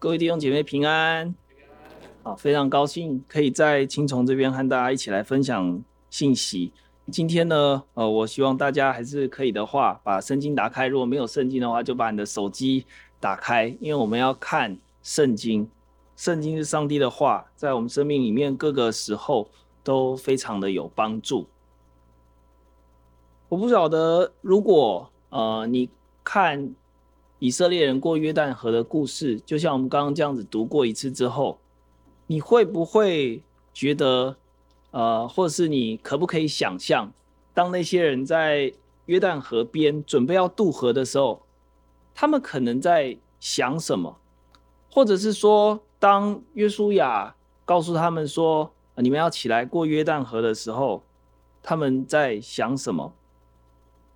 各位弟兄姐妹平安，好，非常高兴可以在青虫这边和大家一起来分享信息。今天呢，呃，我希望大家还是可以的话，把圣经打开。如果没有圣经的话，就把你的手机打开，因为我们要看圣经。圣经是上帝的话，在我们生命里面各个时候都非常的有帮助。我不晓得，如果呃你看以色列人过约旦河的故事，就像我们刚刚这样子读过一次之后，你会不会觉得？呃，或是你可不可以想象，当那些人在约旦河边准备要渡河的时候，他们可能在想什么？或者是说，当约书亚告诉他们说，你们要起来过约旦河的时候，他们在想什么？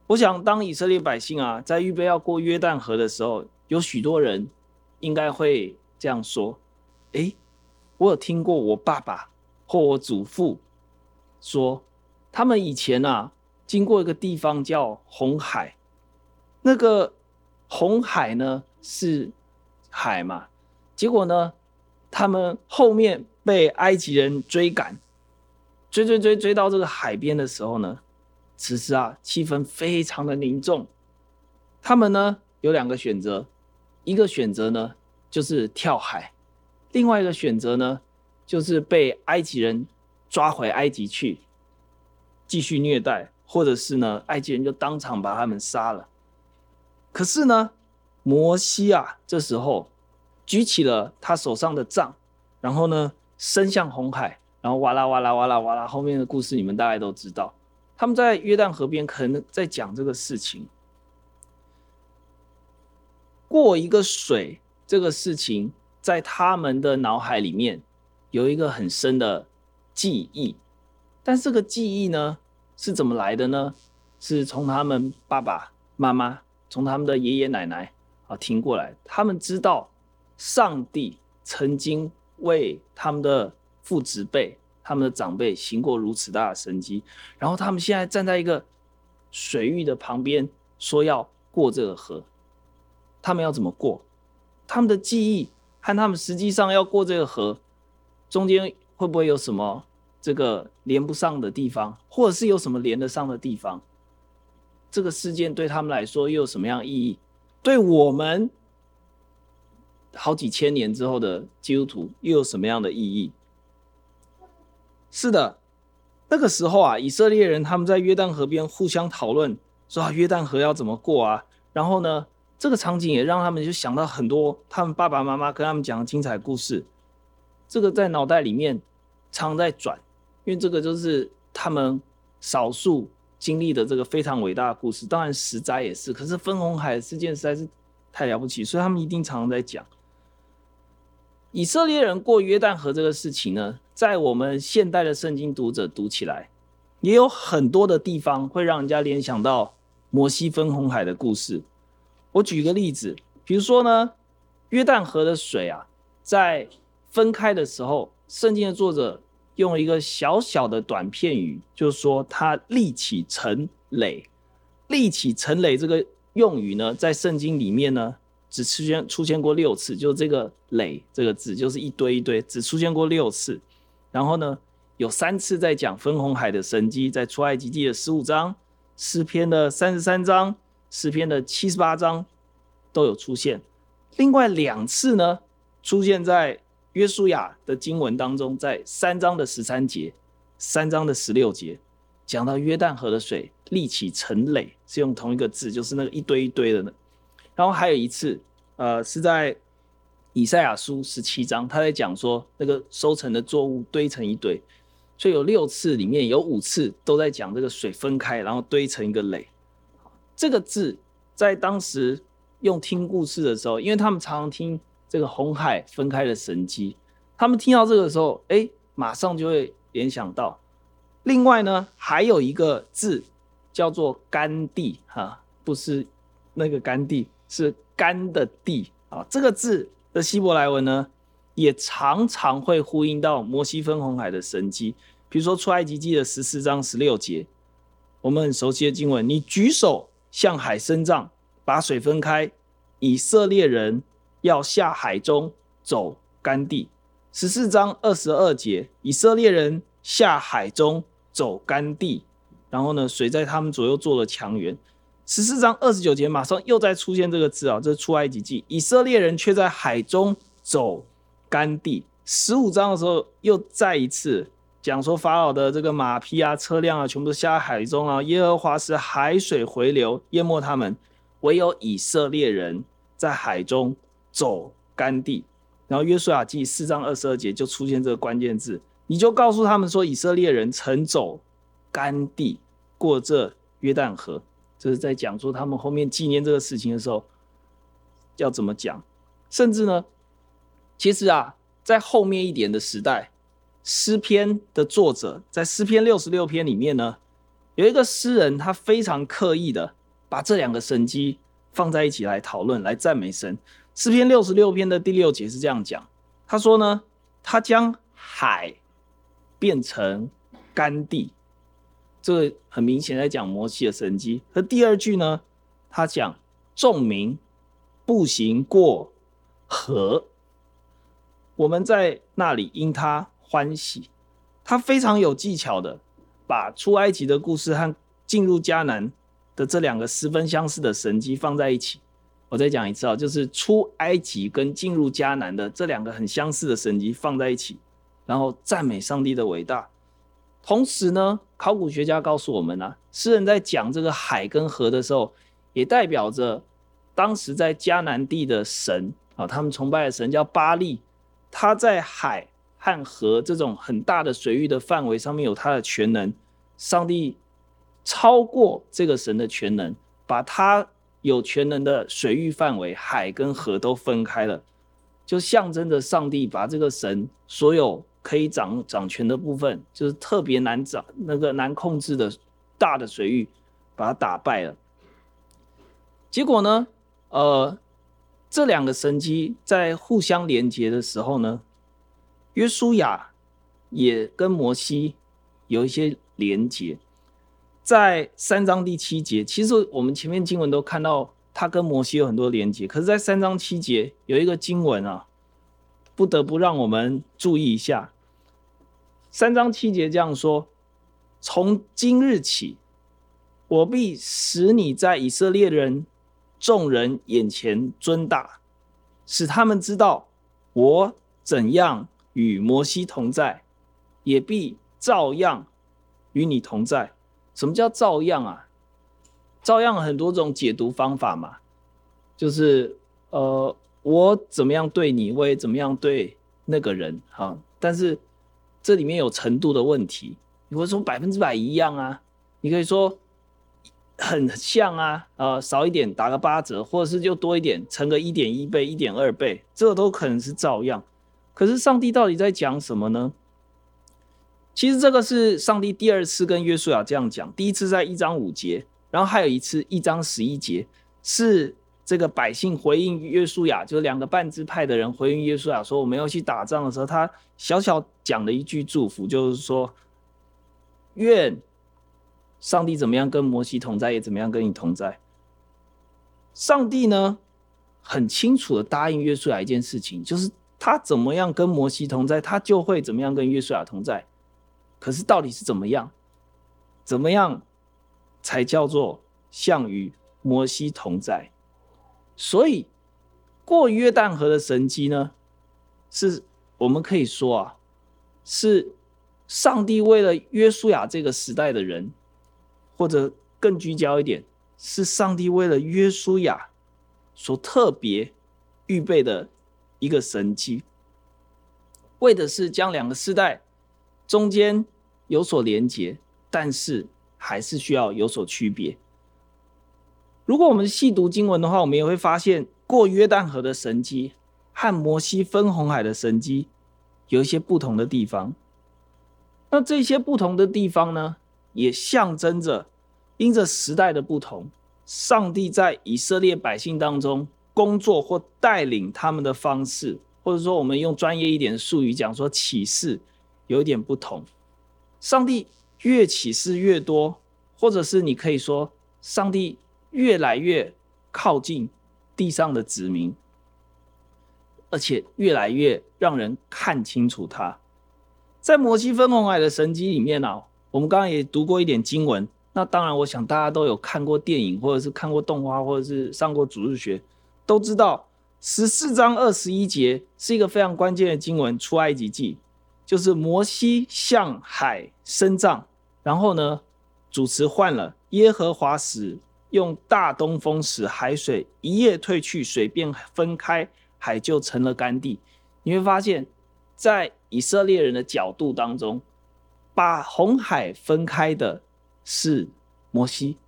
我想，当以色列百姓啊，在预备要过约旦河的时候，有许多人应该会这样说：诶，我有听过我爸爸或我祖父。说，他们以前啊，经过一个地方叫红海，那个红海呢是海嘛，结果呢，他们后面被埃及人追赶，追追追追到这个海边的时候呢，此时啊，气氛非常的凝重，他们呢有两个选择，一个选择呢就是跳海，另外一个选择呢就是被埃及人。抓回埃及去，继续虐待，或者是呢，埃及人就当场把他们杀了。可是呢，摩西啊，这时候举起了他手上的杖，然后呢，伸向红海，然后哇啦哇啦哇啦哇啦，后面的故事你们大概都知道。他们在约旦河边，可能在讲这个事情，过一个水这个事情，在他们的脑海里面有一个很深的。记忆，但这个记忆呢，是怎么来的呢？是从他们爸爸妈妈，从他们的爷爷奶奶啊听过来。他们知道上帝曾经为他们的父子辈、他们的长辈行过如此大的神迹，然后他们现在站在一个水域的旁边，说要过这个河。他们要怎么过？他们的记忆和他们实际上要过这个河中间。会不会有什么这个连不上的地方，或者是有什么连得上的地方？这个事件对他们来说又有什么样意义？对我们好几千年之后的基督徒又有什么样的意义？是的，那个时候啊，以色列人他们在约旦河边互相讨论，说啊，约旦河要怎么过啊？然后呢，这个场景也让他们就想到很多他们爸爸妈妈跟他们讲的精彩故事。这个在脑袋里面常在转，因为这个就是他们少数经历的这个非常伟大的故事。当然实在也是，可是分红海事件实在是太了不起，所以他们一定常常在讲以色列人过约旦河这个事情呢。在我们现代的圣经读者读起来，也有很多的地方会让人家联想到摩西分红海的故事。我举个例子，比如说呢，约旦河的水啊，在分开的时候，圣经的作者用了一个小小的短片语，就是说他立起成垒。立起成垒这个用语呢，在圣经里面呢，只出现出现过六次，就这个垒这个字，就是一堆一堆，只出现过六次。然后呢，有三次在讲分红海的神迹，在出埃及记的十五章、诗篇的三十三章、诗篇的七十八章都有出现。另外两次呢，出现在约书亚的经文当中，在三章的十三节、三章的十六节，讲到约旦河的水立起成垒，是用同一个字，就是那个一堆一堆的呢。然后还有一次，呃，是在以赛亚书十七章，他在讲说那个收成的作物堆成一堆，所以有六次里面有五次都在讲这个水分开，然后堆成一个垒。这个字在当时用听故事的时候，因为他们常常听。这个红海分开的神迹，他们听到这个时候，哎，马上就会联想到。另外呢，还有一个字叫做“干地”，哈，不是那个干地，是干的地啊。这个字的希伯来文呢，也常常会呼应到摩西分红海的神迹。比如说出埃及记的十四章十六节，我们很熟悉的经文：“你举手向海伸杖，把水分开，以色列人。”要下海中，走干地。十四章二十二节，以色列人下海中走干地，然后呢，水在他们左右做了墙垣。十四章二十九节，马上又再出现这个字啊，这是出埃及记，以色列人却在海中走干地。十五章的时候又再一次讲说，法老的这个马匹啊、车辆啊，全部都下海中啊，耶和华使海水回流，淹没他们，唯有以色列人在海中走干地。然后约书亚记四章二十二节就出现这个关键字，你就告诉他们说，以色列人曾走干地，过这约旦河。这是在讲说他们后面纪念这个事情的时候要怎么讲。甚至呢，其实啊，在后面一点的时代，诗篇的作者在诗篇六十六篇里面呢，有一个诗人，他非常刻意的把这两个神迹放在一起来讨论，来赞美神。诗篇六十六篇的第六节是这样讲，他说呢，他将海变成干地，这个很明显在讲摩西的神迹。而第二句呢，他讲众民步行过河，我们在那里因他欢喜。他非常有技巧的把出埃及的故事和进入迦南的这两个十分相似的神迹放在一起。我再讲一次啊，就是出埃及跟进入迦南的这两个很相似的神迹放在一起，然后赞美上帝的伟大。同时呢，考古学家告诉我们呢、啊，诗人在讲这个海跟河的时候，也代表着当时在迦南地的神啊，他们崇拜的神叫巴力，他在海和河这种很大的水域的范围上面有他的全能，上帝超过这个神的全能，把他。有全能的水域范围，海跟河都分开了，就象征着上帝把这个神所有可以掌掌权的部分，就是特别难掌那个难控制的大的水域，把它打败了。结果呢，呃，这两个神机在互相连接的时候呢，约书亚也跟摩西有一些连接。在三章第七节，其实我们前面经文都看到他跟摩西有很多连接，可是，在三章七节有一个经文啊，不得不让我们注意一下。三章七节这样说：“从今日起，我必使你在以色列人众人眼前尊大，使他们知道我怎样与摩西同在，也必照样与你同在。”什么叫照样啊？照样很多种解读方法嘛，就是呃，我怎么样对你，我也怎么样对那个人哈。但是这里面有程度的问题，你会说百分之百一样啊？你可以说很像啊，呃，少一点打个八折，或者是就多一点，乘个一点一倍、一点二倍，这都可能是照样。可是上帝到底在讲什么呢？其实这个是上帝第二次跟约书亚这样讲，第一次在一章五节，然后还有一次一章十一节，是这个百姓回应约书亚，就是两个半支派的人回应约书亚说，我们要去打仗的时候，他小小讲了一句祝福，就是说，愿上帝怎么样跟摩西同在，也怎么样跟你同在。上帝呢，很清楚的答应约书亚一件事情，就是他怎么样跟摩西同在，他就会怎么样跟约书亚同在。可是到底是怎么样？怎么样才叫做像与摩西同在？所以过约旦河的神迹呢，是我们可以说啊，是上帝为了约书亚这个时代的人，或者更聚焦一点，是上帝为了约书亚所特别预备的一个神迹，为的是将两个世代中间。有所连结，但是还是需要有所区别。如果我们细读经文的话，我们也会发现过约旦河的神迹和摩西分红海的神迹有一些不同的地方。那这些不同的地方呢，也象征着因着时代的不同，上帝在以色列百姓当中工作或带领他们的方式，或者说我们用专业一点的术语讲说启示，有点不同。上帝越启示越多，或者是你可以说，上帝越来越靠近地上的子民，而且越来越让人看清楚它。在摩西分红海的神迹里面呢、啊，我们刚刚也读过一点经文。那当然，我想大家都有看过电影，或者是看过动画，或者是上过主日学，都知道十四章二十一节是一个非常关键的经文。出埃及记就是摩西向海伸杖，然后呢，主持换了，耶和华使用大东风使海水一夜退去，水便分开。海就成了干地，你会发现，在以色列人的角度当中，把红海分开的是摩西，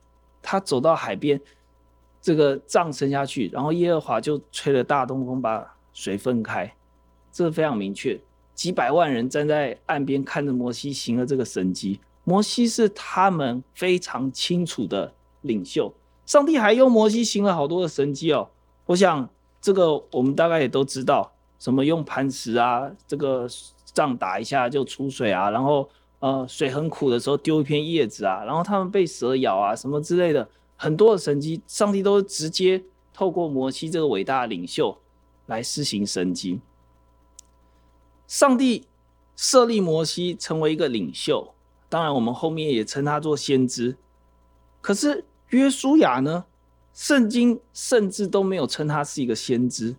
他走到海边，这个杖伸下去，然后耶和华就吹了大东风，把水分开，这非常明确。几百万人站在岸边看着摩西行了这个神迹，摩西是他们非常清楚的领袖。上帝还用摩西行了好多的神迹哦，我想。这个我们大概也都知道，什么用磐石啊，这个杖打一下就出水啊，然后呃水很苦的时候丢一片叶子啊，然后他们被蛇咬啊什么之类的，很多的神迹，上帝都直接透过摩西这个伟大的领袖来施行神迹。上帝设立摩西成为一个领袖，当然我们后面也称他做先知。可是约书亚呢？圣经甚至都没有称他是一个先知，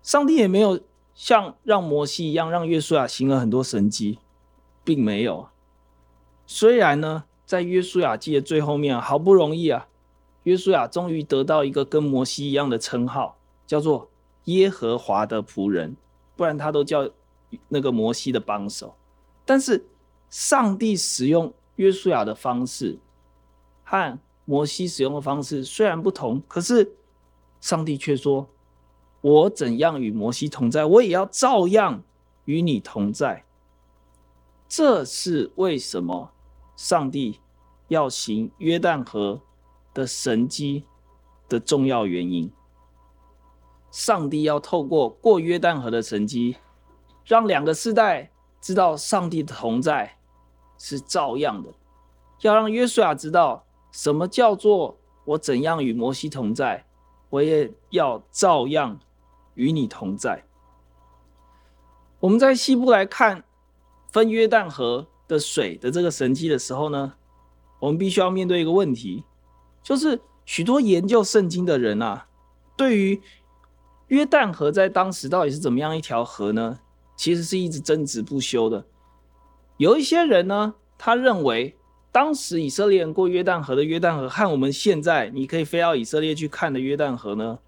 上帝也没有像让摩西一样让约书亚行了很多神迹，并没有。虽然呢，在约书亚记的最后面，好不容易啊，约书亚终于得到一个跟摩西一样的称号，叫做耶和华的仆人，不然他都叫那个摩西的帮手。但是上帝使用约书亚的方式和。摩西使用的方式虽然不同，可是上帝却说：“我怎样与摩西同在，我也要照样与你同在。”这是为什么上帝要行约旦河的神迹的重要原因。上帝要透过过约旦河的神迹，让两个世代知道上帝的同在是照样的，要让约书亚知道。什么叫做我怎样与摩西同在，我也要照样与你同在。我们在西部来看分约旦河的水的这个神迹的时候呢，我们必须要面对一个问题，就是许多研究圣经的人啊，对于约旦河在当时到底是怎么样一条河呢，其实是一直争执不休的。有一些人呢，他认为。当时以色列人过约旦河的约旦河，和我们现在你可以飞到以色列去看的约旦河呢，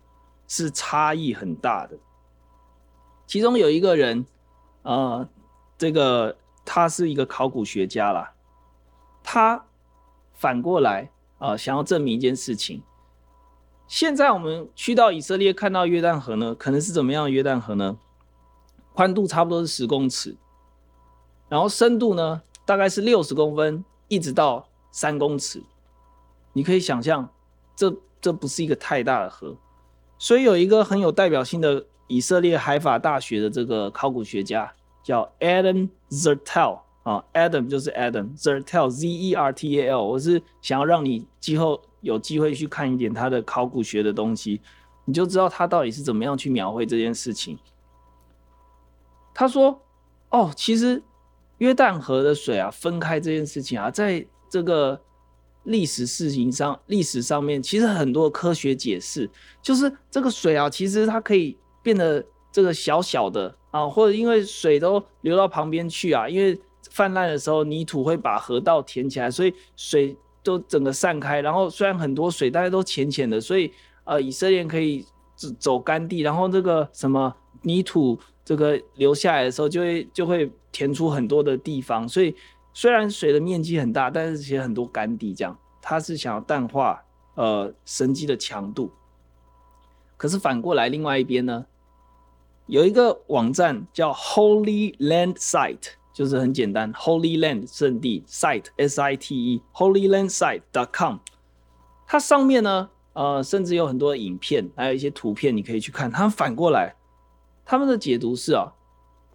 是差异很大的。其中有一个人，呃，这个他是一个考古学家啦，他反过来啊、想要证明一件事情。现在我们去到以色列看到约旦河呢，可能是怎么样的约旦河呢？宽度差不多是十公尺，然后深度呢，大概是六十公分。一直到三公尺，你可以想象，这这不是一个太大的河，所以有一个很有代表性的以色列海法大学的这个考古学家叫 Adam Zertel 啊，Adam 就是 Adam，Zertel Z E R T A L，我是想要让你今后有机会去看一点他的考古学的东西，你就知道他到底是怎么样去描绘这件事情。他说：“哦，其实。”约旦河的水啊，分开这件事情啊，在这个历史事情上，历史上面其实很多科学解释，就是这个水啊，其实它可以变得这个小小的啊，或者因为水都流到旁边去啊，因为泛滥的时候泥土会把河道填起来，所以水都整个散开。然后虽然很多水，大家都浅浅的，所以呃，以色列可以走走干地，然后这个什么泥土这个流下来的时候，就会就会。填出很多的地方，所以虽然水的面积很大，但是其实很多干地，这样它是想要淡化呃神迹的强度。可是反过来，另外一边呢，有一个网站叫 Holy Land Site，就是很简单，Holy Land 圣地 Site S I T E Holy Land Site dot com，它上面呢呃甚至有很多影片，还有一些图片你可以去看。他们反过来，他们的解读是啊。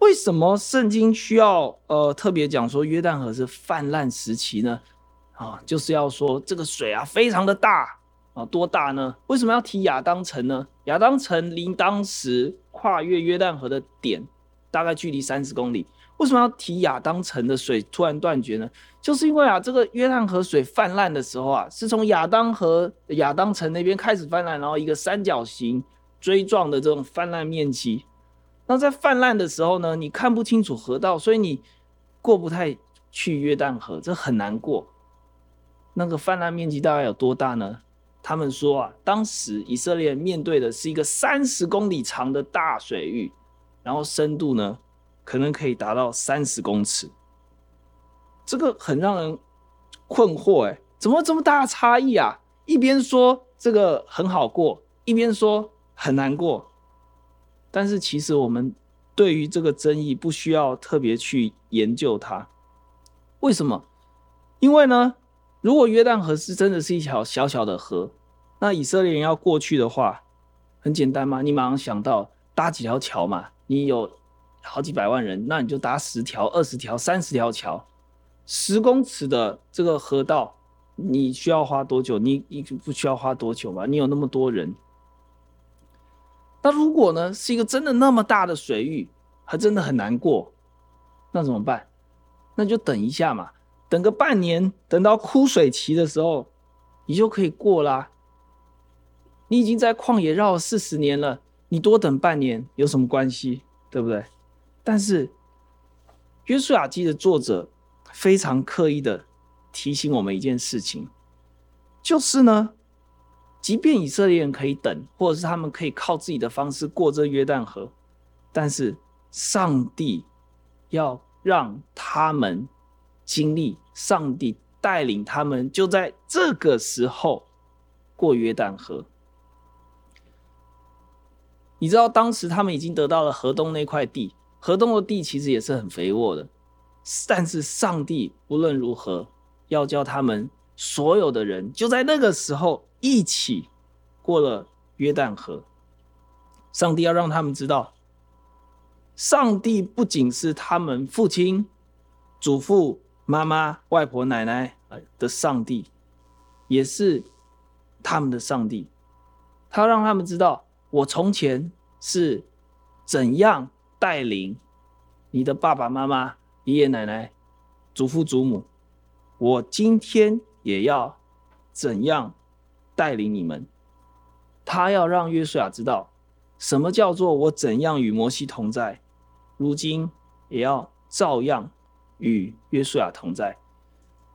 为什么圣经需要呃特别讲说约旦河是泛滥时期呢？啊，就是要说这个水啊非常的大啊，多大呢？为什么要提亚当城呢？亚当城离当时跨越约旦河的点大概距离三十公里。为什么要提亚当城的水突然断绝呢？就是因为啊，这个约旦河水泛滥的时候啊，是从亚当河亚当城那边开始泛滥，然后一个三角形锥状的这种泛滥面积。那在泛滥的时候呢，你看不清楚河道，所以你过不太去约旦河，这很难过。那个泛滥面积大概有多大呢？他们说啊，当时以色列面对的是一个三十公里长的大水域，然后深度呢，可能可以达到三十公尺，这个很让人困惑哎，怎么这么大差异啊？一边说这个很好过，一边说很难过。但是其实我们对于这个争议不需要特别去研究它，为什么？因为呢，如果约旦河是真的是一条小小的河，那以色列人要过去的话，很简单嘛，你马上想到搭几条桥嘛，你有。好几百万人，那你就搭十条、二十条、三十条桥，十公尺的这个河道，你需要花多久？你你不需要花多久嘛？你有那么多人。那如果呢，是一个真的那么大的水域，还真的很难过，那怎么办？那就等一下嘛，等个半年，等到枯水期的时候，你就可以过啦。你已经在旷野绕了四十年了，你多等半年有什么关系？对不对？但是，《约书亚记》的作者非常刻意的提醒我们一件事情，就是呢，即便以色列人可以等，或者是他们可以靠自己的方式过这约旦河，但是上帝要让他们经历，上帝带领他们，就在这个时候过约旦河。你知道，当时他们已经得到了河东那块地。河东的地其实也是很肥沃的，但是上帝无论如何要叫他们所有的人就在那个时候一起过了约旦河。上帝要让他们知道，上帝不仅是他们父亲、祖父、妈妈、外婆、奶奶的上帝，也是他们的上帝。他让他们知道，我从前是怎样。带领你的爸爸妈妈、爷爷奶奶、祖父祖母，我今天也要怎样带领你们？他要让约书亚知道，什么叫做我怎样与摩西同在，如今也要照样与约书亚同在。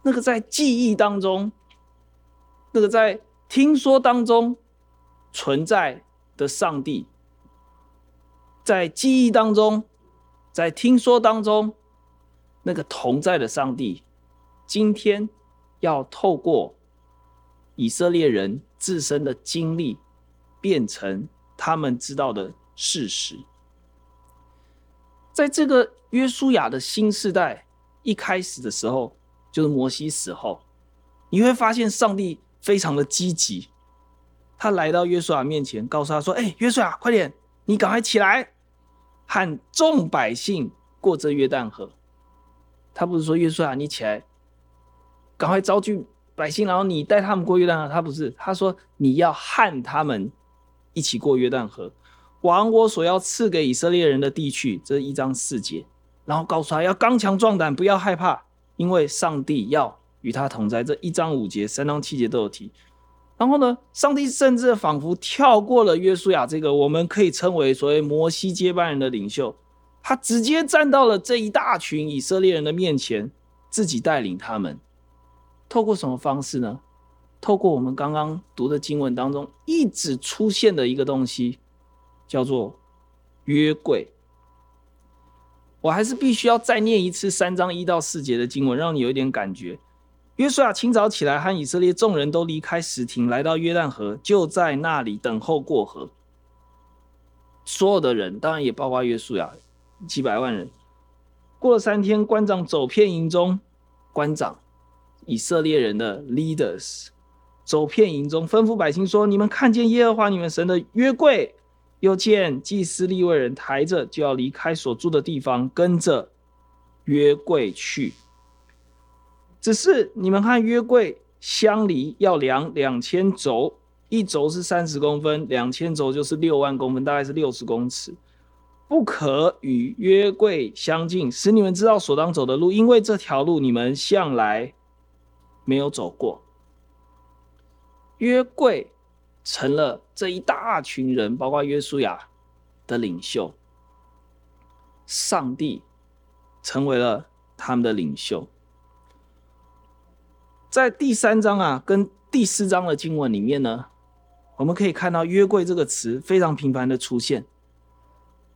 那个在记忆当中，那个在听说当中存在的上帝。在记忆当中，在听说当中，那个同在的上帝，今天要透过以色列人自身的经历，变成他们知道的事实。在这个约书亚的新世代一开始的时候，就是摩西死后，你会发现上帝非常的积极，他来到约书亚面前，告诉他说：“哎，约书亚，快点，你赶快起来。”和众百姓过这约旦河，他不是说约书亚，你起来，赶快召集百姓，然后你带他们过约旦河。他不是，他说你要和他们一起过约旦河，往我所要赐给以色列人的地区。这一章四节，然后告诉他要刚强壮胆，不要害怕，因为上帝要与他同在。这一章五节、三章七节都有提。然后呢，上帝甚至仿佛跳过了约书亚这个我们可以称为所谓摩西接班人的领袖，他直接站到了这一大群以色列人的面前，自己带领他们。透过什么方式呢？透过我们刚刚读的经文当中一直出现的一个东西，叫做约柜。我还是必须要再念一次三章一到四节的经文，让你有一点感觉。约书亚清早起来，和以色列众人都离开石亭，来到约旦河，就在那里等候过河。所有的人，当然也包括约书亚，几百万人。过了三天，官长走遍营中，官长，以色列人的 leaders，走遍营中，吩咐百姓说：“你们看见耶和华你们神的约柜，又见祭司利未人抬着，就要离开所住的地方，跟着约柜去。”只是你们看约柜相离要量两千肘，一肘是三十公分，两千肘就是六万公分，大概是六十公尺。不可与约柜相近，使你们知道所当走的路，因为这条路你们向来没有走过。约柜成了这一大群人，包括约书亚的领袖，上帝成为了他们的领袖。在第三章啊，跟第四章的经文里面呢，我们可以看到“约柜”这个词非常频繁的出现。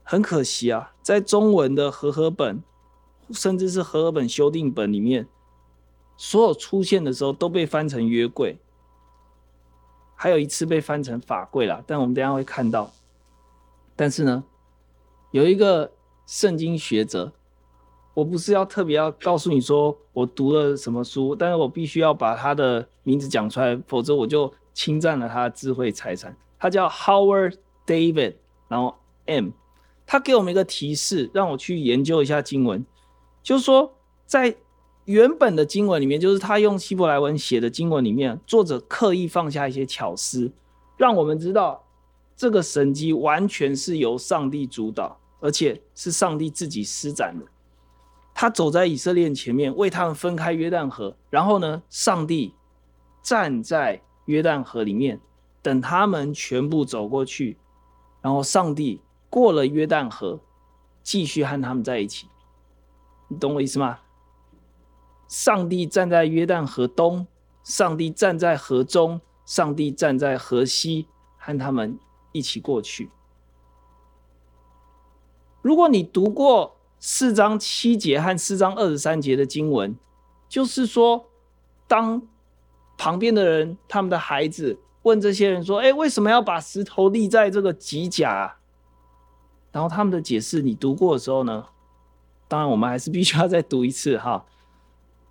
很可惜啊，在中文的和合本，甚至是和合本修订本里面，所有出现的时候都被翻成约柜，还有一次被翻成法柜啦。但我们等下会看到。但是呢，有一个圣经学者，我不是要特别要告诉你说我读了什么书，但是我必须要把他的名字讲出来，否则我就侵占了他的智慧财产。他叫 Howard David，然后 M。他给我们一个提示，让我去研究一下经文，就是说，在原本的经文里面，就是他用希伯来文写的经文里面，作者刻意放下一些巧思，让我们知道这个神迹完全是由上帝主导，而且是上帝自己施展的。他走在以色列前面，为他们分开约旦河，然后呢，上帝站在约旦河里面，等他们全部走过去，然后上帝。过了约旦河，继续和他们在一起，你懂我意思吗？上帝站在约旦河东，上帝站在河中，上帝站在河西，和他们一起过去。如果你读过四章七节和四章二十三节的经文，就是说，当旁边的人，他们的孩子问这些人说：“哎，为什么要把石头立在这个吉甲？”然后他们的解释，你读过的时候呢，当然我们还是必须要再读一次哈，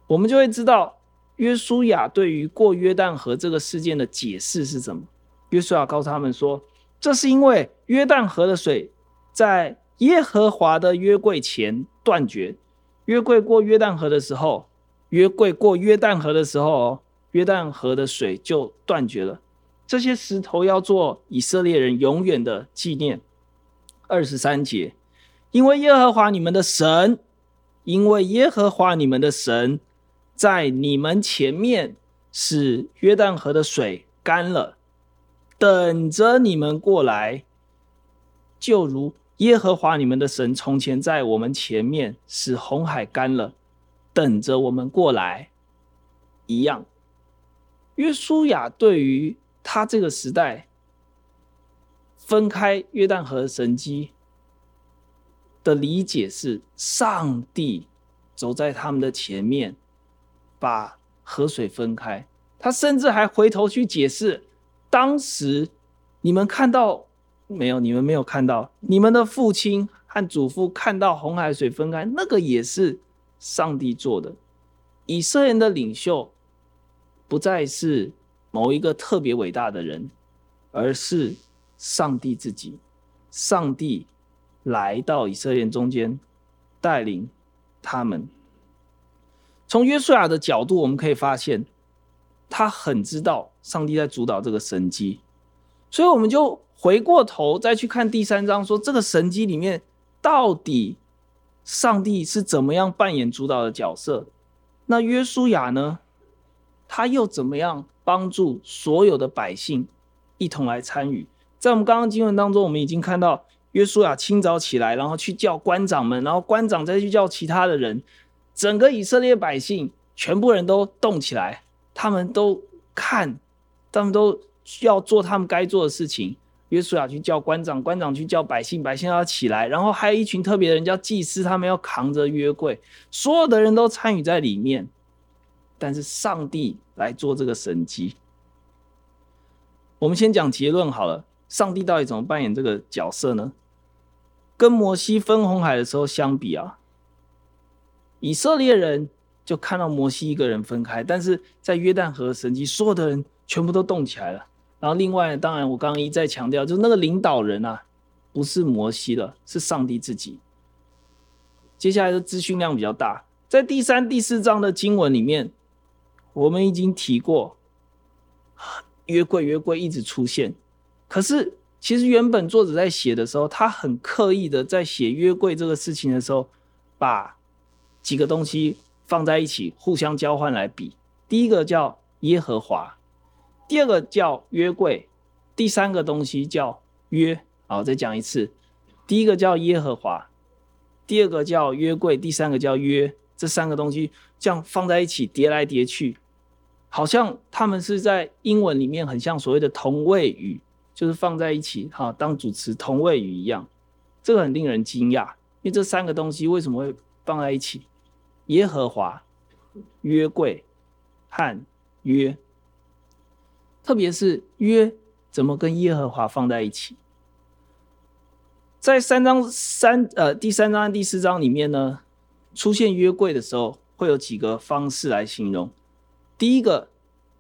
我们就会知道约书亚对于过约旦河这个事件的解释是什么。约书亚告诉他们说，这是因为约旦河的水在耶和华的约柜前断绝。约柜过约旦河的时候，约柜过约旦河的时候，约旦河的水就断绝了。这些石头要做以色列人永远的纪念。二十三节，因为耶和华你们的神，因为耶和华你们的神，在你们前面使约旦河的水干了，等着你们过来，就如耶和华你们的神从前在我们前面使红海干了，等着我们过来一样。约书亚对于他这个时代。分开约旦河的神迹的理解是，上帝走在他们的前面，把河水分开。他甚至还回头去解释，当时你们看到没有？你们没有看到，你们的父亲和祖父看到红海水分开，那个也是上帝做的。以色列人的领袖不再是某一个特别伟大的人，而是。上帝自己，上帝来到以色列中间，带领他们。从约书亚的角度，我们可以发现，他很知道上帝在主导这个神迹，所以我们就回过头再去看第三章，说这个神迹里面到底上帝是怎么样扮演主导的角色？那约书亚呢？他又怎么样帮助所有的百姓一同来参与？在我们刚刚经文当中，我们已经看到约书亚清早起来，然后去叫官长们，然后官长再去叫其他的人，整个以色列百姓全部人都动起来，他们都看，他们都要做他们该做的事情。约书亚去叫官长，官长去叫百姓，百姓要起来，然后还有一群特别的人叫祭司，他们要扛着约柜，所有的人都参与在里面，但是上帝来做这个神迹。我们先讲结论好了。上帝到底怎么扮演这个角色呢？跟摩西分红海的时候相比啊，以色列人就看到摩西一个人分开，但是在约旦河神迹，所有的人全部都动起来了。然后另外，当然我刚刚一再强调，就是那个领导人啊，不是摩西了，是上帝自己。接下来的资讯量比较大，在第三、第四章的经文里面，我们已经提过。约柜约柜一直出现。可是其实原本作者在写的时候，他很刻意的在写约柜这个事情的时候，把几个东西放在一起，互相交换来比。第一个叫耶和华，第二个叫约柜，第三个东西叫约。好，再讲一次，第一个叫耶和华，第二个叫约柜，第三个叫约。这三个东西这样放在一起叠来叠去，好像他们是在英文里面很像所谓的同位语，就是放在一起哈，当主词同位语一样。这个很令人惊讶，因为这三个东西为什么会放在一起？耶和华、约柜和约，特别是约怎么跟耶和华放在一起？在三章三呃第三章和第四章里面呢，出现约柜的时候，会有几个方式来形容。第一个，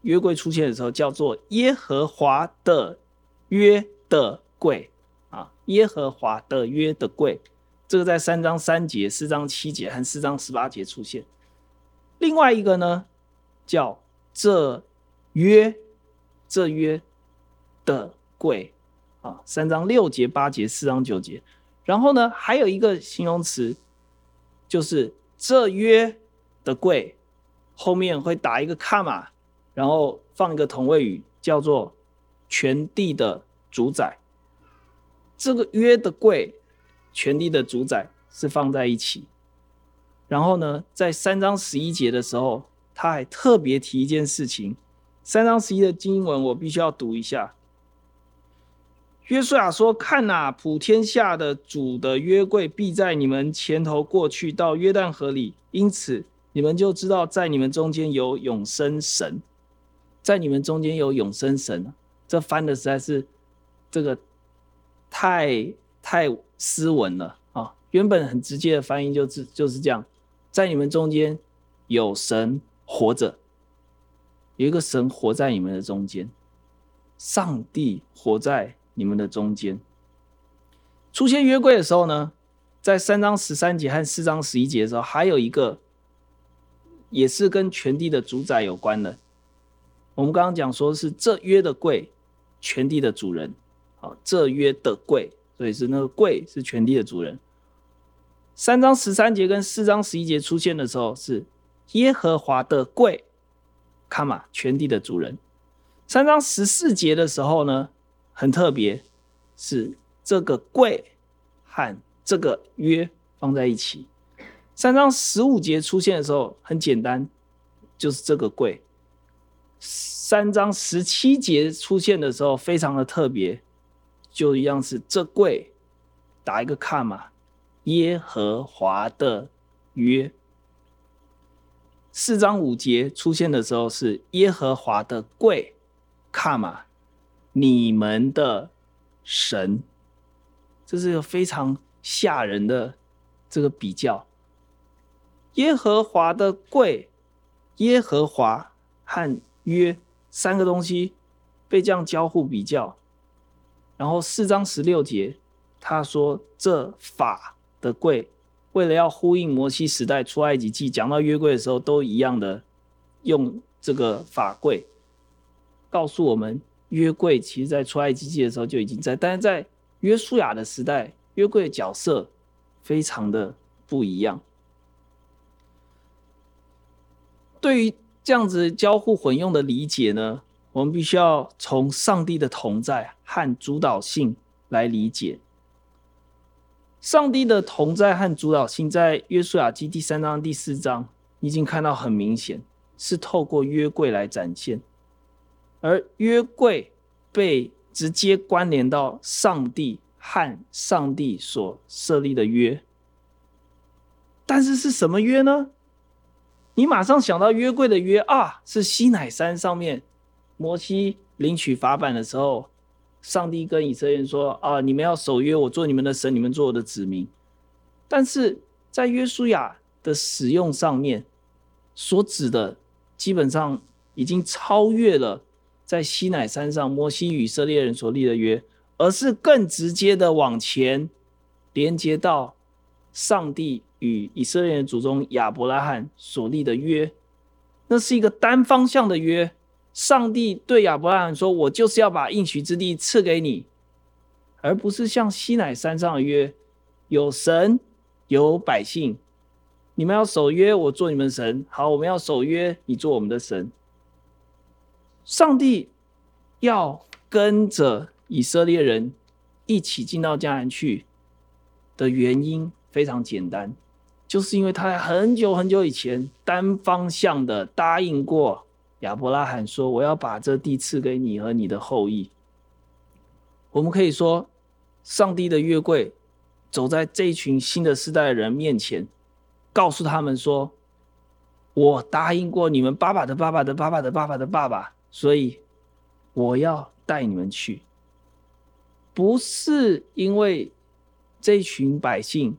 约柜出现的时候叫做耶和华的约的柜啊，耶和华的约的柜，这个在三章三节、四章七节和四章十八节出现。另外一个呢，叫这约这约的贵啊，三章六节、八节、四章九节。然后呢，还有一个形容词。就是这约的贵后面会打一个卡玛，然后放一个同位语，叫做全地的主宰。这个约的贵，权力的主宰是放在一起。然后呢，在三章十一节的时候，他还特别提一件事情。三章十一的经文我必须要读一下。约书亚说：“看哪、普天下的主的约柜必在你们前头过去到约旦河里，因此你们就知道在你们中间有永生神，在你们中间有永生神。这翻的实在是这个太太斯文了啊！原本很直接的翻译就是就是这样，在你们中间有神活着，有一个神活在你们的中间，上帝活在。”你们的中间出现约柜的时候呢，在三章十三节和四章十一节的时候，还有一个也是跟全地的主宰有关的。我们刚刚讲说是这约的柜，全地的主人。好，这约的柜，所以是那个贵是全地的主人。三章十三节跟四章十一节出现的时候，是耶和华的贵，卡玛，全地的主人。三章十四节的时候呢，很特别，是这个贵和这个约放在一起。三章十五节出现的时候很简单，就是这个贵。三章十七节出现的时候非常的特别，就一样是这柜打一个看嘛，耶和华的约。四章五节出现的时候是耶和华的柜看嘛。你们的神，这是一个非常吓人的这个比较。耶和华的柜，耶和华和约三个东西被这样交互比较。然后四章十六节，他说这法的柜，为了要呼应摩西时代出埃及记讲到约柜的时候，都一样的用这个法柜，告诉我们。约柜其实，在出埃及记的时候就已经在，但是在约书亚的时代，约柜的角色非常的不一样。对于这样子交互混用的理解呢，我们必须要从上帝的同在和主导性来理解。上帝的同在和主导性，在约书亚记第三章、第四章已经看到很明显，是透过约柜来展现。而约柜被直接关联到上帝和上帝所设立的约，但是是什么约呢？你马上想到约柜的约啊，是西乃山上面摩西领取法版的时候，上帝跟以色列人说啊，你们要守约，我做你们的神，你们做我的子民。但是在约书亚的使用上面，所指的基本上已经超越了。在西乃山上，摩西与以色列人所立的约，而是更直接的往前连接到上帝与以色列人祖宗亚伯拉罕所立的约。那是一个单方向的约，上帝对亚伯拉罕说：“我就是要把应许之地赐给你，而不是像西乃山上的约，有神有百姓，你们要守约，我做你们神。好，我们要守约，你做我们的神。上帝要跟着以色列人一起进到迦南去的原因非常简单，就是因为他在很久很久以前单方向的答应过。”亚伯拉罕说：“我要把这地赐给你和你的后裔。”我们可以说，上帝的约柜走在这群新的世代的人面前，告诉他们说：“我答应过你们爸爸的爸爸的爸爸的爸爸的爸爸，所以我要带你们去。”不是因为这群百姓，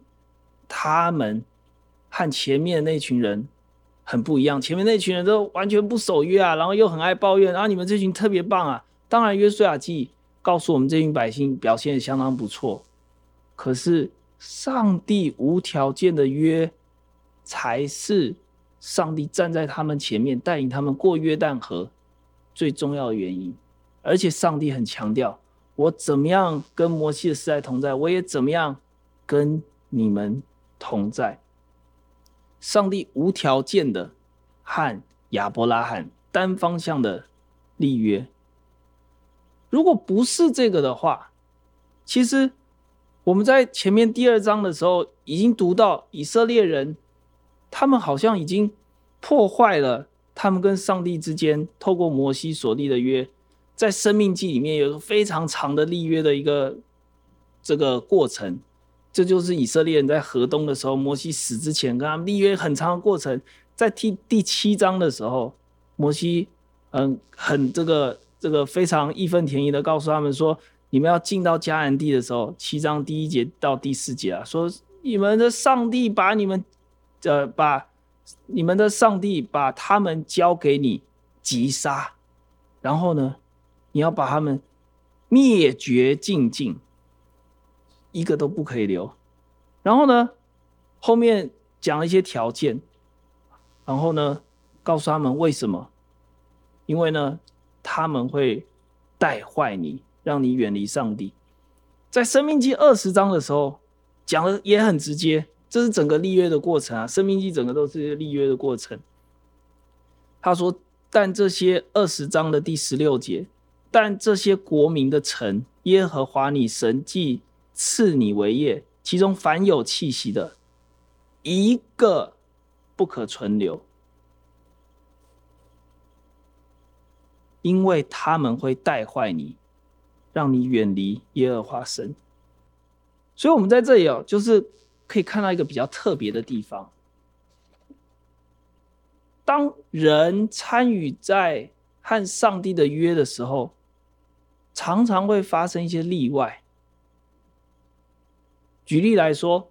他们和前面那群人。很不一样，前面那群人都完全不守约啊，然后又很爱抱怨，然后你们这群特别棒啊。当然，约书亚记告诉我们，这群百姓表现相当不错。可是，上帝无条件的约，才是上帝站在他们前面带领他们过约旦河最重要的原因。而且，上帝很强调，我怎么样跟摩西的时代同在，我也怎么样跟你们同在。上帝无条件的和亚伯拉罕单方向的立约。如果不是这个的话，其实我们在前面第二章的时候已经读到以色列人，他们好像已经破坏了他们跟上帝之间透过摩西所立的约，在生命记里面有个非常长的立约的一个这个过程。这就是以色列人在河东的时候，摩西死之前跟他们立约很长的过程。在第第七章的时候，摩西嗯很这个这个非常义愤填膺的告诉他们说：你们要进到迦南地的时候，七章第一节到第四节啊，说你们的上帝把你们呃把你们的上帝把他们交给你击杀，然后呢，你要把他们灭绝净尽。一个都不可以留，然后呢，后面讲了一些条件，然后呢，告诉他们为什么？因为呢，他们会带坏你，让你远离上帝。在生命记二十章的时候，讲的也很直接，这是整个立约的过程啊。生命记整个都是立约的过程。他说：“但这些二十章的第十六节，但这些国民的臣，耶和华你神既。”赐你为业，其中凡有气息的，一个不可存留，因为他们会带坏你，让你远离耶和华神。所以，我们在这里哦，就是可以看到一个比较特别的地方：当人参与在和上帝的约的时候，常常会发生一些例外。举例来说，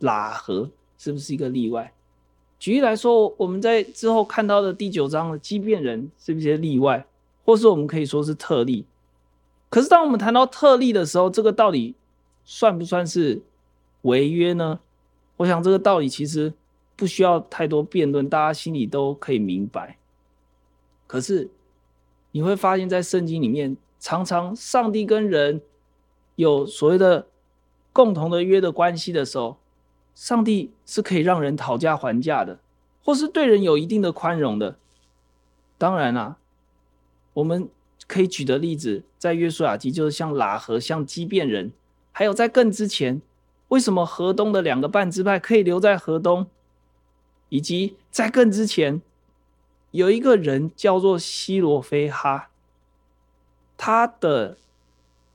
喇合是不是一个例外？举例来说，我们在之后看到的第九章的畸变人是不是例外，或是我们可以说是特例？可是当我们谈到特例的时候，这个到底算不算是违约呢？我想这个道理其实不需要太多辩论，大家心里都可以明白。可是你会发现在圣经里面，常常上帝跟人有所谓的。共同的约的关系的时候，上帝是可以让人讨价还价的，或是对人有一定的宽容的。当然啦、我们可以举的例子，在约书亚记就是像喇合、像基变人，还有在更之前，为什么河东的两个半支派可以留在河东，以及在更之前，有一个人叫做西罗非哈，他的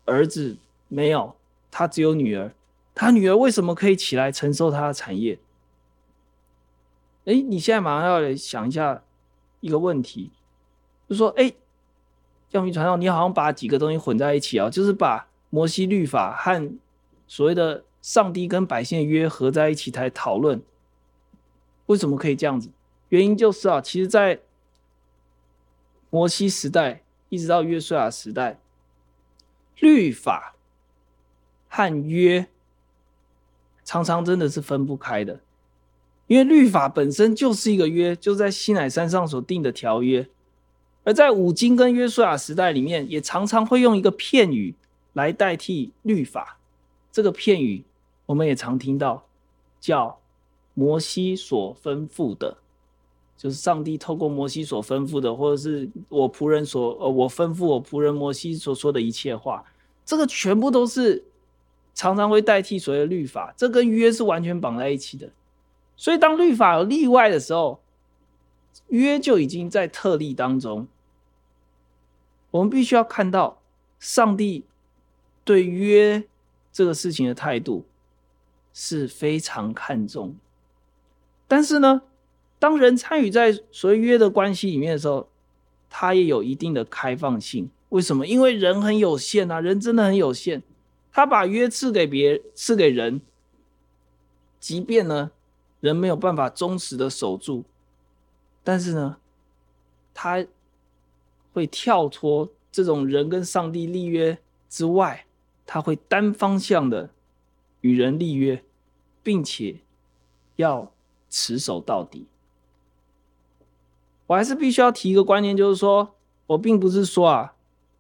儿子没有。他只有女儿，他女儿为什么可以起来承受他的产业？哎，你现在马上要想一下一个问题，就说：哎，耀明传道，你好像把几个东西混在一起啊，就是把摩西律法和所谓的上帝跟百姓的约合在一起来讨论。为什么可以这样子？原因就是啊，其实，在摩西时代一直到约书亚时代，律法。和约常常真的是分不开的，因为律法本身就是一个约，就在西乃山上所定的条约。而在五经跟约书亚时代里面，也常常会用一个片语来代替律法。这个片语我们也常听到，叫摩西所吩咐的，就是上帝透过摩西所吩咐的，或者是我仆人所呃，我吩咐我仆人摩西所说的一切话，这个全部都是常常会代替所谓的律法，这跟约是完全绑在一起的。所以当律法有例外的时候，约就已经在特例当中。我们必须要看到上帝对约这个事情的态度是非常看重。但是呢，当人参与在所谓约的关系里面的时候，他也有一定的开放性。为什么？因为人很有限啊，人真的很有限。他把约赐给别，赐给人，即便呢，人没有办法忠实的守住。但是呢，他会跳脱这种人跟上帝立约之外，他会单方向的与人立约，并且要持守到底。我还是必须要提一个观念，就是说我并不是说啊，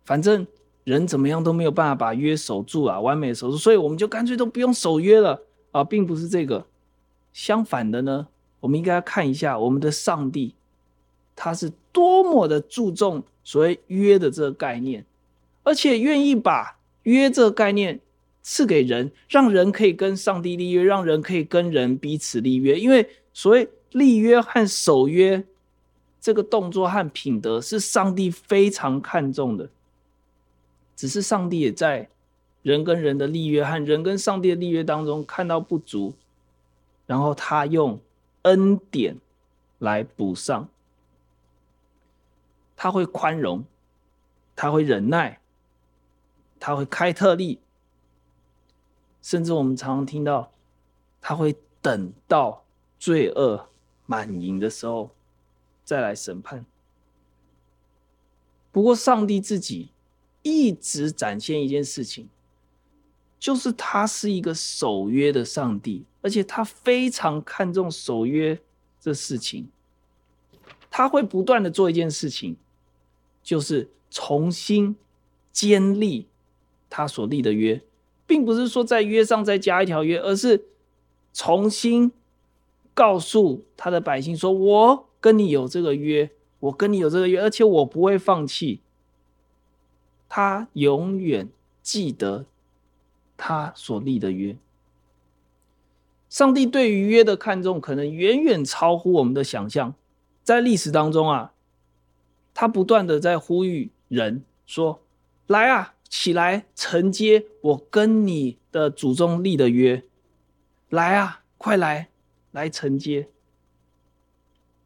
反正人怎么样都没有办法把约守住啊，完美守住，所以我们就干脆都不用守约了啊，并不是这个。相反的呢。我们应该看一下我们的上帝，他是多么的注重所谓约的这个概念，而且愿意把约这个概念赐给人，让人可以跟上帝立约，让人可以跟人彼此立约。因为所谓立约和守约这个动作和品德是上帝非常看重的，只是上帝也在人跟人的立约和人跟上帝的立约当中看到不足，然后他用。恩典来补上，他会宽容，他会忍耐，他会开特例，甚至我们常常听到，他会等到罪恶满盈的时候再来审判。不过，上帝自己一直展现一件事情，就是他是一个守约的上帝。而且他非常看重守约这事情，他会不断的做一件事情，就是重新建立他所立的约，并不是说在约上再加一条约，而是重新告诉他的百姓说：“我跟你有这个约，我跟你有这个约，而且我不会放弃。”他永远记得他所立的约。上帝对于约的看重，可能远远超乎我们的想象。在历史当中啊，他不断的在呼吁人说：“来啊，起来承接我跟你的祖宗立的约。来啊，快来，来承接。”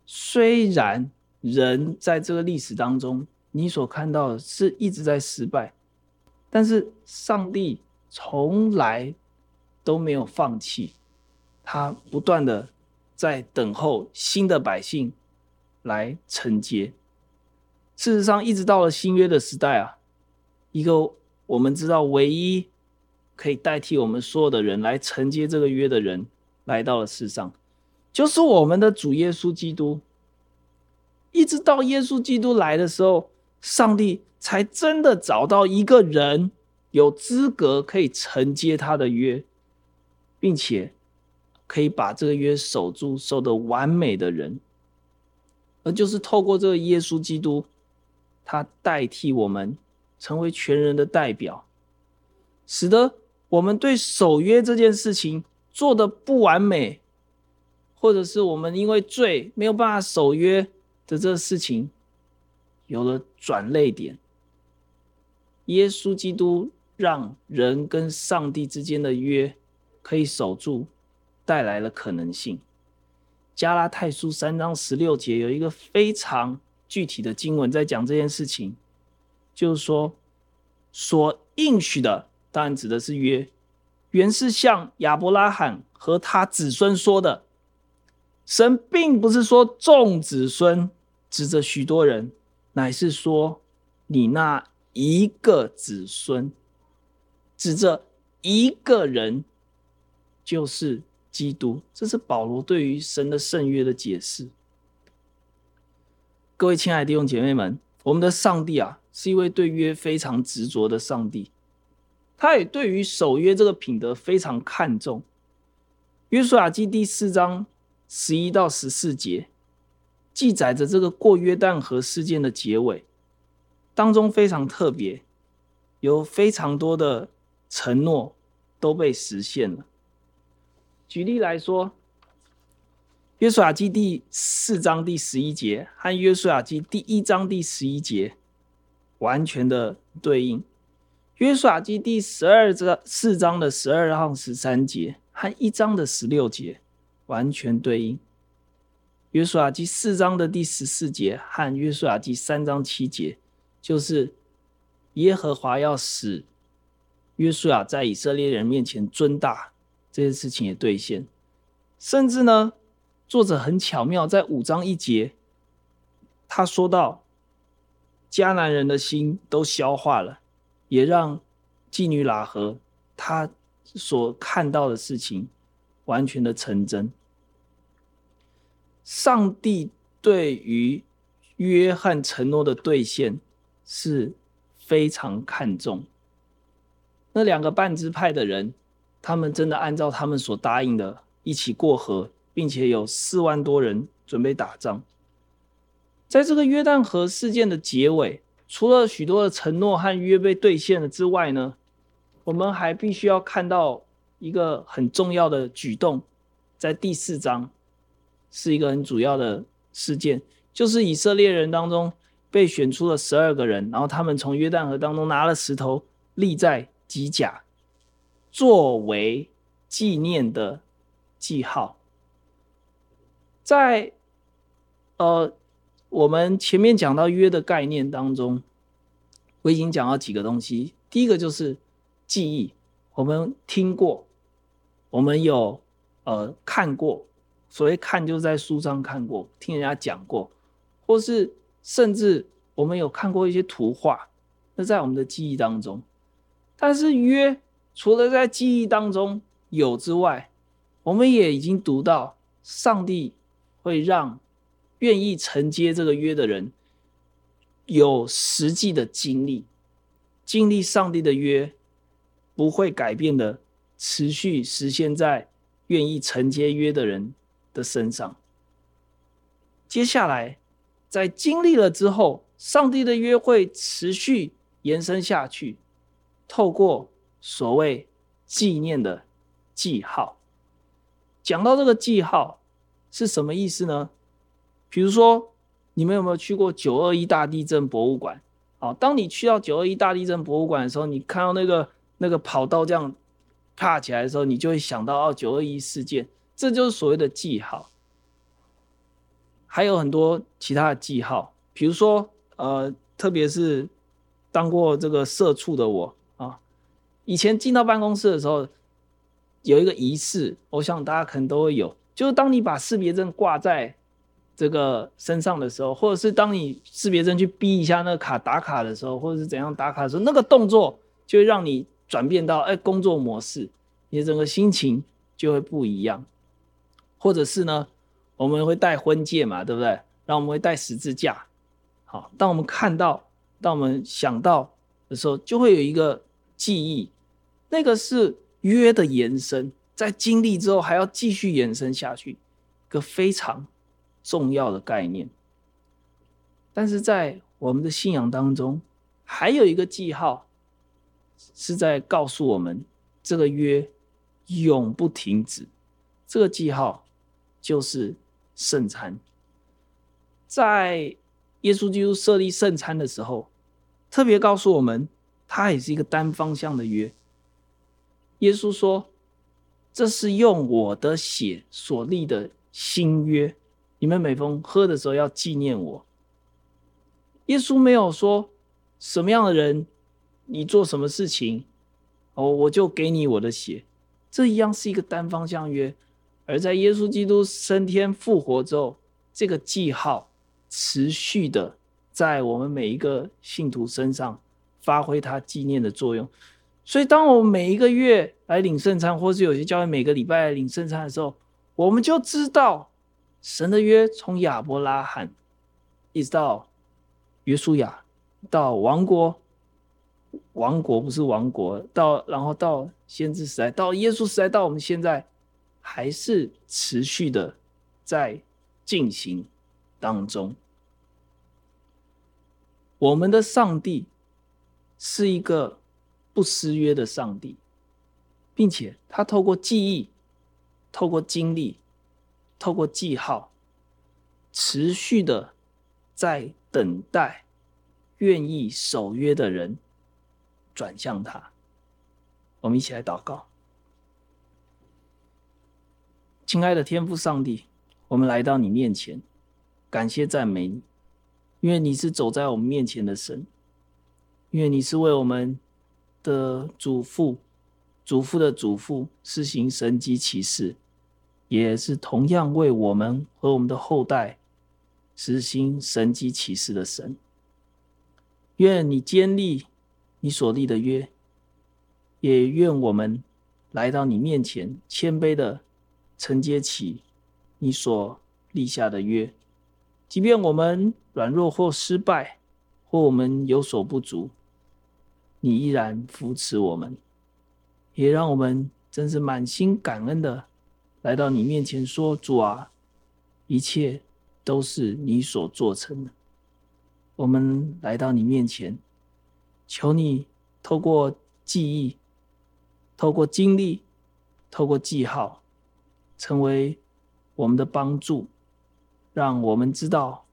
虽然人在这个历史当中，你所看到的是一直在失败，但是上帝从来都没有放弃。他不断的在等候新的百姓来承接。事实上，一直到了新约的时代啊，一个我们知道唯一可以代替我们所有的人来承接这个约的人来到了世上，就是我们的主耶稣基督。一直到耶稣基督来的时候，上帝才真的找到一个人有资格可以承接他的约，并且。可以把这个约守住、守得完美的人，而就是透过这个耶稣基督，他代替我们成为全人的代表，使得我们对守约这件事情做得不完美，或者是我们因为罪没有办法守约的这个事情，有了转捩点。耶稣基督让人跟上帝之间的约可以守住。带来了可能性。加拉太书三章十六节有一个非常具体的经文在讲这件事情，就是说，所应许的当然指的是约，原是向亚伯拉罕和他子孙说的。神并不是说众子孙指着许多人，乃是说你那一个子孙，指着一个人，就是。基督，这是保罗对于神的圣约的解释。各位亲爱的弟兄姐妹们，我们的上帝啊，是一位对约非常执着的上帝，他也对于守约这个品德非常看重。约书亚记第四章十一到十四节记载着这个过约旦河事件的结尾，当中非常特别，有非常多的承诺都被实现了。举例来说，约书亚记第四章第十一节和约书亚记第一章第十一节完全的对应。约书亚记第十二章四章的十二号十三节和一章的十六节完全对应。约书亚记四章的第十四节和约书亚记三章七节，就是耶和华要使约书亚在以色列人面前尊大，这件事情也兑现。甚至呢。作者很巧妙，在五章一节，他说到迦南人的心都消化了，也让妓女喇合他所看到的事情完全的成真。上帝对于约翰承诺的兑现是非常看重。那两个半支派的人，他们真的按照他们所答应的，一起过河。并且有四万多人准备打仗。在这个约旦河事件的结尾，除了许多的承诺和约被兑现了之外呢，我们还必须要看到一个很重要的举动，在第四章是一个很主要的事件，就是以色列人当中被选出了十二个人，然后他们从约旦河当中拿了石头立在吉甲，作为纪念的记号。在呃，我们前面讲到约的概念当中，我已经讲到几个东西。第一个就是记忆，我们听过，我们有呃看过，所谓看就在书上看过，听人家讲过，或是甚至我们有看过一些图画，那在我们的记忆当中。但是约除了在记忆当中有之外，我们也已经读到上帝。会让愿意承接这个约的人有实际的经历，经历上帝的约不会改变的，持续实现在愿意承接约的人的身上。接下来，在经历了之后，上帝的约会持续延伸下去，透过所谓纪念的记号。讲到这个记号。是什么意思呢？比如说，你们有没有去过九二一大地震博物馆？好，当你去到九二一大地震博物馆的时候，你看到那个那个跑道这样爬起来的时候，你就会想到哦，九二一事件，这就是所谓的记号。还有很多其他的记号，比如说，呃，特别是当过这个社畜的我啊，以前进到办公室的时候，有一个仪式，我想大家可能都会有。就是当你把识别证挂在这个身上的时候，或者是当你识别证去逼一下那个卡打卡的时候，或者是怎样打卡的时候，那个动作就会让你转变到哎工作模式，你的整个心情就会不一样。或者是呢，我们会戴婚戒嘛，对不对？然后我们会戴十字架。好，当我们看到，当我们想到的时候，就会有一个记忆，那个是约的延伸。在经历之后，还要继续延伸下去，一个非常重要的概念。但是在我们的信仰当中，还有一个记号，是在告诉我们这个约永不停止。这个记号就是圣餐。在耶稣基督设立圣餐的时候，特别告诉我们，它也是一个单方向的约。耶稣说。这是用我的血所立的新约，你们每逢喝的时候要纪念我。耶稣没有说什么样的人，你做什么事情，哦，我就给你我的血。这一样是一个单方向约，而在耶稣基督升天复活之后，这个记号持续的在我们每一个信徒身上发挥它纪念的作用。所以，当我们每一个月来领圣餐，或是有些教会每个礼拜来领圣餐的时候，我们就知道神的约从亚伯拉罕一直到约书亚到王国，王国不是王国，到然后到先知时代，到耶稣时代，到我们现在还是持续的在进行当中。我们的上帝是一个不失约的上帝，并且他透过记忆、透过经历、透过记号，持续的在等待愿意守约的人转向他。我们一起来祷告，亲爱的天父上帝，我们来到你面前，感谢赞美你。因为你是走在我们面前的神，因为你是为我们的祖父、祖父的祖父施行神迹奇事，也是同样为我们和我们的后代实行神迹奇事的神。愿你坚立你所立的约，也愿我们来到你面前，谦卑的承接起你所立下的约。即便我们软弱或失败，或我们有所不足，你依然扶持我们，也让我们真是满心感恩的来到你面前说：“主啊，一切都是你所做成的。”我们来到你面前，求你透过记忆、透过经历、透过记号，成为我们的帮助。让我们知道，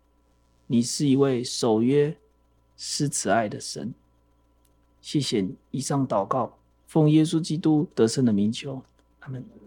你是一位守约、施慈爱的神。谢谢。以上祷告，奉耶稣基督得胜的名求，阿门。